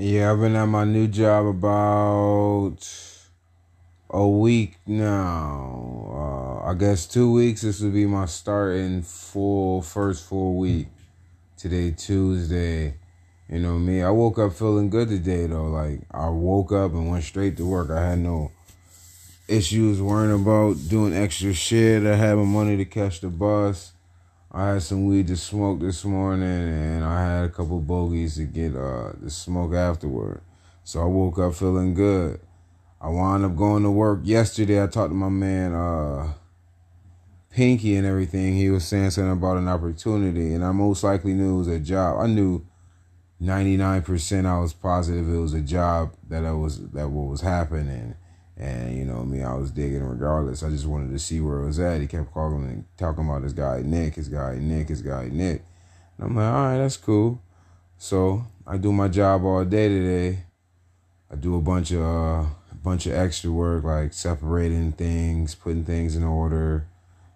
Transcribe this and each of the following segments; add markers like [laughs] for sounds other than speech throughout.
Yeah, I've been at my new job about a week now. Uh, I guess two weeks. This will be my starting full first full week. Today Tuesday. You know me. I woke up feeling good today though. Like I woke up and went straight to work. I had no issues worrying about doing extra shit. I had my money to catch the bus. I had some weed to smoke this morning, and I had a couple bogeys to get uh to smoke afterward. So I woke up feeling good. I wound up going to work yesterday. I talked to my man uh Pinky and everything. He was saying something about an opportunity, and I most likely knew it was a job. I knew ninety nine percent. I was positive it was a job that I was that what was happening. And you know me, I was digging regardless. I just wanted to see where it was at. He kept calling and talking about this guy Nick, his guy Nick, his guy Nick. And I'm like, all right, that's cool. So I do my job all day today. I do a bunch of uh, a bunch of extra work like separating things, putting things in order,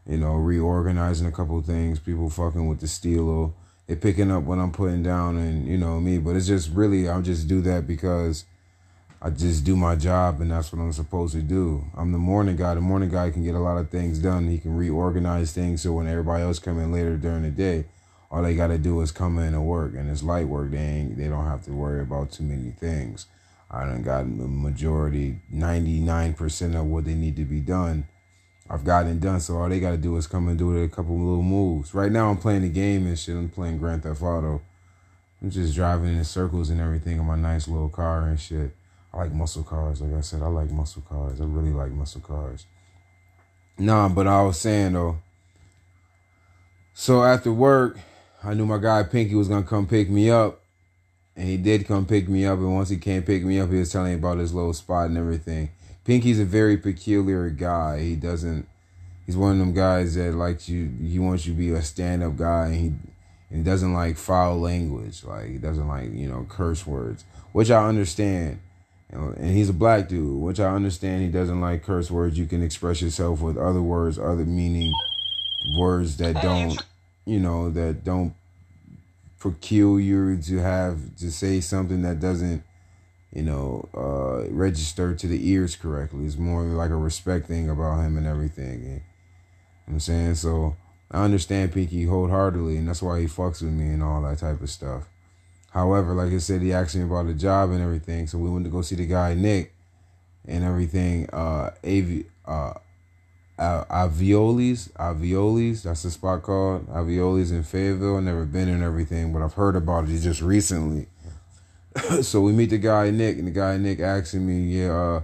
you know, reorganizing a couple things. People fucking with the steel, they picking up what I'm putting down, and you know me. But it's just really, I'll just do that because I just do my job and that's what I'm supposed to do. I'm the morning guy. The morning guy can get a lot of things done. He can reorganize things so when everybody else come in later during the day, all they got to do is come in and work. And it's light work. They ain't, they don't have to worry about too many things. I done got the majority, 99% of what they need to be done. I've gotten done. So all they got to do is come and do a couple little moves. Right now I'm playing the game and shit. I'm playing Grand Theft Auto. I'm just driving in circles and everything in my nice little car and shit. I like muscle cars. Like I said, I like muscle cars. I really like muscle cars. Nah, but I was saying though. So after work, I knew my guy Pinky was gonna come pick me up. And he did come pick me up. And once he came pick me up, he was telling me about his little spot and everything. Pinky's a very peculiar guy. He doesn't he's one of them guys that likes you he wants you to be a stand up guy and he and he doesn't like foul language. Like he doesn't like, you know, curse words. Which I understand and he's a black dude, which I understand he doesn't like curse words. You can express yourself with other words, other meaning words that don't, you know, that don't peculiar to have to say something that doesn't, you know, uh, register to the ears correctly. It's more like a respect thing about him and everything. And, you know I'm saying? So I understand Pinky wholeheartedly, and that's why he fucks with me and all that type of stuff. However, like I said, he asked me about the job and everything, so we went to go see the guy Nick and everything. Uh, Avi, uh, Avioli's, Avioli's, that's the spot called Avioli's in Fayetteville. Never been and everything, but I've heard about it just recently. [laughs] so we meet the guy Nick, and the guy Nick asking me, yeah, uh,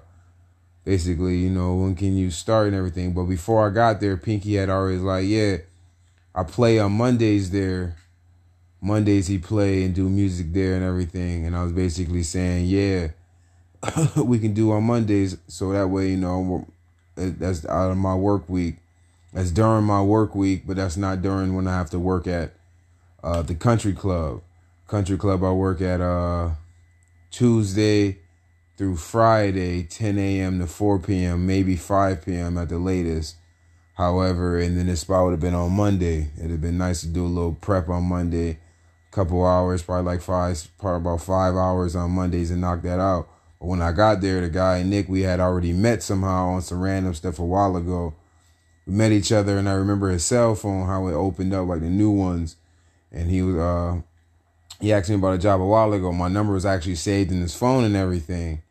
basically, you know, when can you start and everything. But before I got there, Pinky had already like, yeah, I play on Mondays there Mondays he play and do music there and everything. And I was basically saying, yeah, [laughs] we can do on Mondays. So that way, you know, that's out of my work week. That's during my work week, but that's not during when I have to work at uh, the country club. Country club I work at uh, Tuesday through Friday, 10 a.m. to 4 p.m., maybe 5 p.m. at the latest. However, and then this spot would have been on Monday. It'd have been nice to do a little prep on Monday couple hours, probably like five, probably about five hours on Mondays and knock that out. But when I got there, the guy Nick, we had already met somehow on some random stuff a while ago. We met each other, and I remember his cell phone how it opened up like the new ones, and he was uh he asked me about a job a while ago. My number was actually saved in his phone and everything,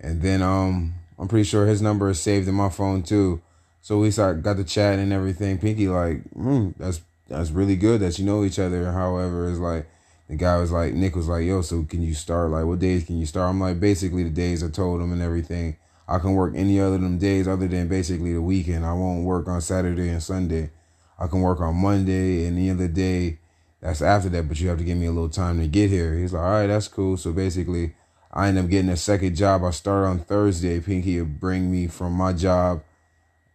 and then um I'm pretty sure his number is saved in my phone too. So we started got the chat and everything. Pinky like, mm, that's that's really good that you know each other. However, it's like the guy was like, Nick was like, yo, so can you start? Like, what days can you start? I'm like, basically the days I told him and everything. I can work any other them days other than basically the weekend. I won't work on Saturday and Sunday. I can work on Monday and the other day. That's after that, but you have to give me a little time to get here. He's like, all right, that's cool. So basically, I end up getting a second job. I start on Thursday. Pinky would bring me from my job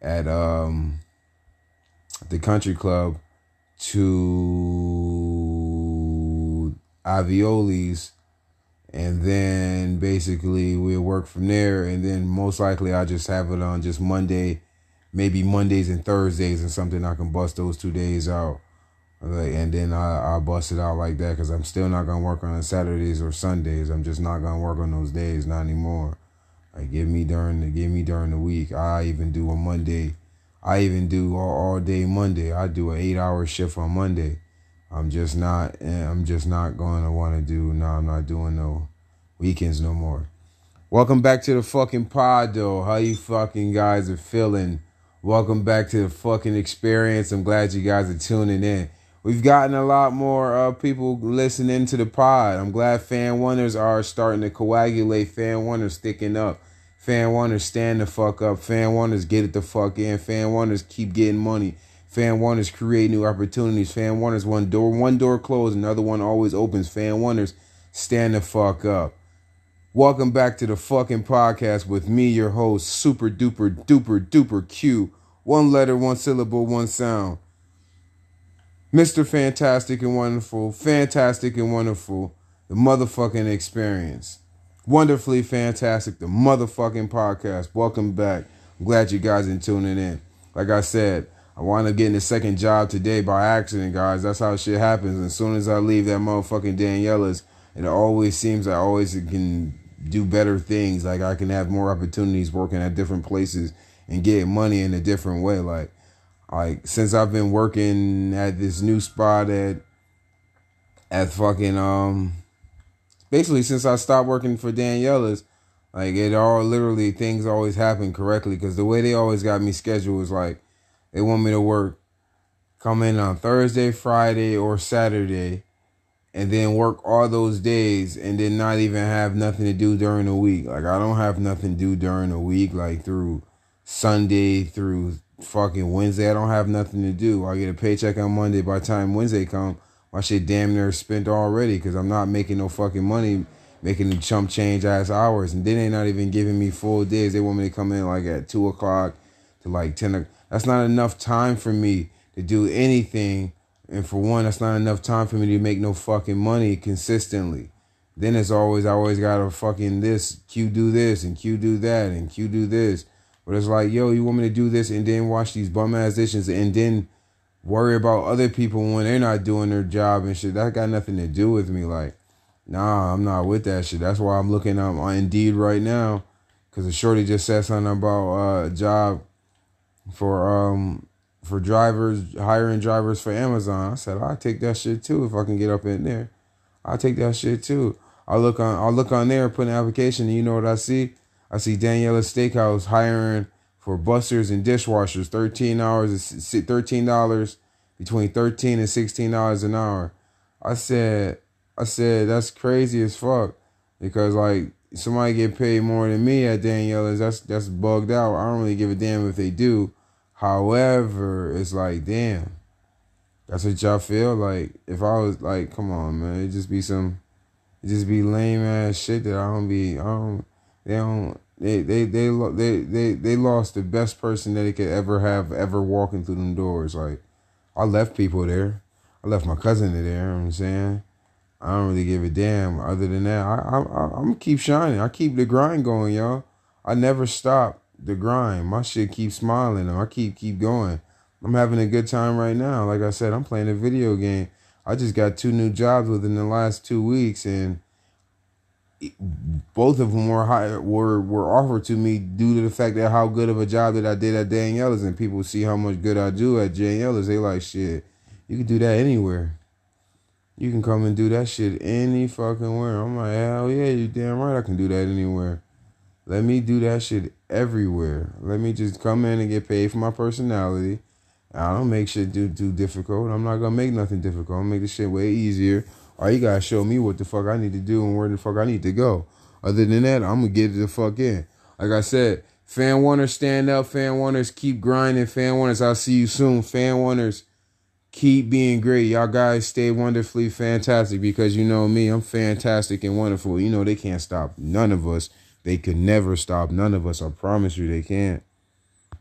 at um the country club to Avioli's and then basically we'll work from there and then most likely I'll just have it on just Monday, maybe Mondays and Thursdays and something I can bust those two days out. And then I I bust it out like that because I'm still not gonna work on Saturdays or Sundays. I'm just not gonna work on those days, not anymore. Like give me during the give me during the week. I even do a Monday. I even do all, all day Monday. I do an eight hour shift on Monday. I'm just not. Eh, I'm just not going to want to do. No, I'm not doing no weekends no more. Welcome back to the fucking pod, though. How you fucking guys are feeling? Welcome back to the fucking experience. I'm glad you guys are tuning in. We've gotten a lot more uh, people listening to the pod. I'm glad fan wonders are starting to coagulate. Fan wonders sticking up. Fan wonders stand the fuck up. Fan wonders get it the fuck in. Fan wonders keep getting money. Fan wonders create new opportunities. Fan wonders one door one door closed, another one always opens. Fan wonders stand the fuck up. Welcome back to the fucking podcast with me, your host, super duper duper duper Q. One letter, one syllable, one sound. Mr. Fantastic and Wonderful, Fantastic and Wonderful, the motherfucking experience. Wonderfully fantastic, the motherfucking podcast. Welcome back. I'm glad you guys are tuning in. Like I said, I wound up getting a second job today by accident, guys. That's how shit happens. As soon as I leave that motherfucking Daniela's, it always seems I always can do better things. Like I can have more opportunities working at different places and get money in a different way. Like like since I've been working at this new spot at at fucking um basically since I stopped working for Daniela's, like it all literally things always happen correctly because the way they always got me scheduled was like they want me to work come in on Thursday, Friday, or Saturday, and then work all those days and then not even have nothing to do during the week. Like I don't have nothing to do during the week, like through Sunday through fucking Wednesday. I don't have nothing to do. I get a paycheck on Monday. By the time Wednesday come, my shit damn near spent already because I'm not making no fucking money, making the chump change ass hours. And then they not even giving me full days. They want me to come in like at two o'clock to like ten. o'clock. That's not enough time for me to do anything. And for one, that's not enough time for me to make no fucking money consistently. Then it's always I always gotta fucking this Q do this and Q do that and Q do this. But it's like, yo, you want me to do this and then watch these bum ass dishes and then worry about other people when they're not doing their job and shit. That got nothing to do with me. Like, nah, I'm not with that shit. That's why I'm looking on Indeed right now. Cause the shorty just said something about uh, a job for um for drivers hiring drivers for Amazon. I said I'll take that shit too if I can get up in there. I'll take that shit too. I look on I'll look on there, put an application, and you know what I see? I see Daniela Steakhouse hiring for busters and dishwashers, thirteen hours, thirteen dollars between thirteen and sixteen dollars an hour. I said, I said that's crazy as fuck because like somebody get paid more than me at Daniela's. That's that's bugged out. I don't really give a damn if they do. However, it's like damn. That's what y'all feel like. If I was like, come on, man, it just be some, it just be lame ass shit that I don't be. I don't. They don't. They they they they they they lost the best person that they could ever have ever walking through them doors. Like I left people there. I left my cousin there. You know what I'm saying. I don't really give a damn. Other than that, I I I'm gonna keep shining. I keep the grind going, y'all. I never stop the grind. My shit keeps smiling. I keep keep going. I'm having a good time right now. Like I said, I'm playing a video game. I just got two new jobs within the last two weeks, and both of them were high, were were offered to me due to the fact that how good of a job that I did at Daniela's, and people see how much good I do at Daniela's. They like shit. You can do that anywhere. You can come and do that shit any fucking where. I'm like, hell yeah, you damn right I can do that anywhere. Let me do that shit everywhere. Let me just come in and get paid for my personality. I don't make shit too too difficult. I'm not gonna make nothing difficult. I'm gonna make the shit way easier. All you gotta show me what the fuck I need to do and where the fuck I need to go. Other than that, I'm gonna get the fuck in. Like I said, fan wonders stand up, fan wonders keep grinding, fan wonders. I'll see you soon. Fan wonders keep being great. Y'all guys stay wonderfully fantastic because you know me, I'm fantastic and wonderful. You know they can't stop none of us. They could never stop none of us. I promise you they can't.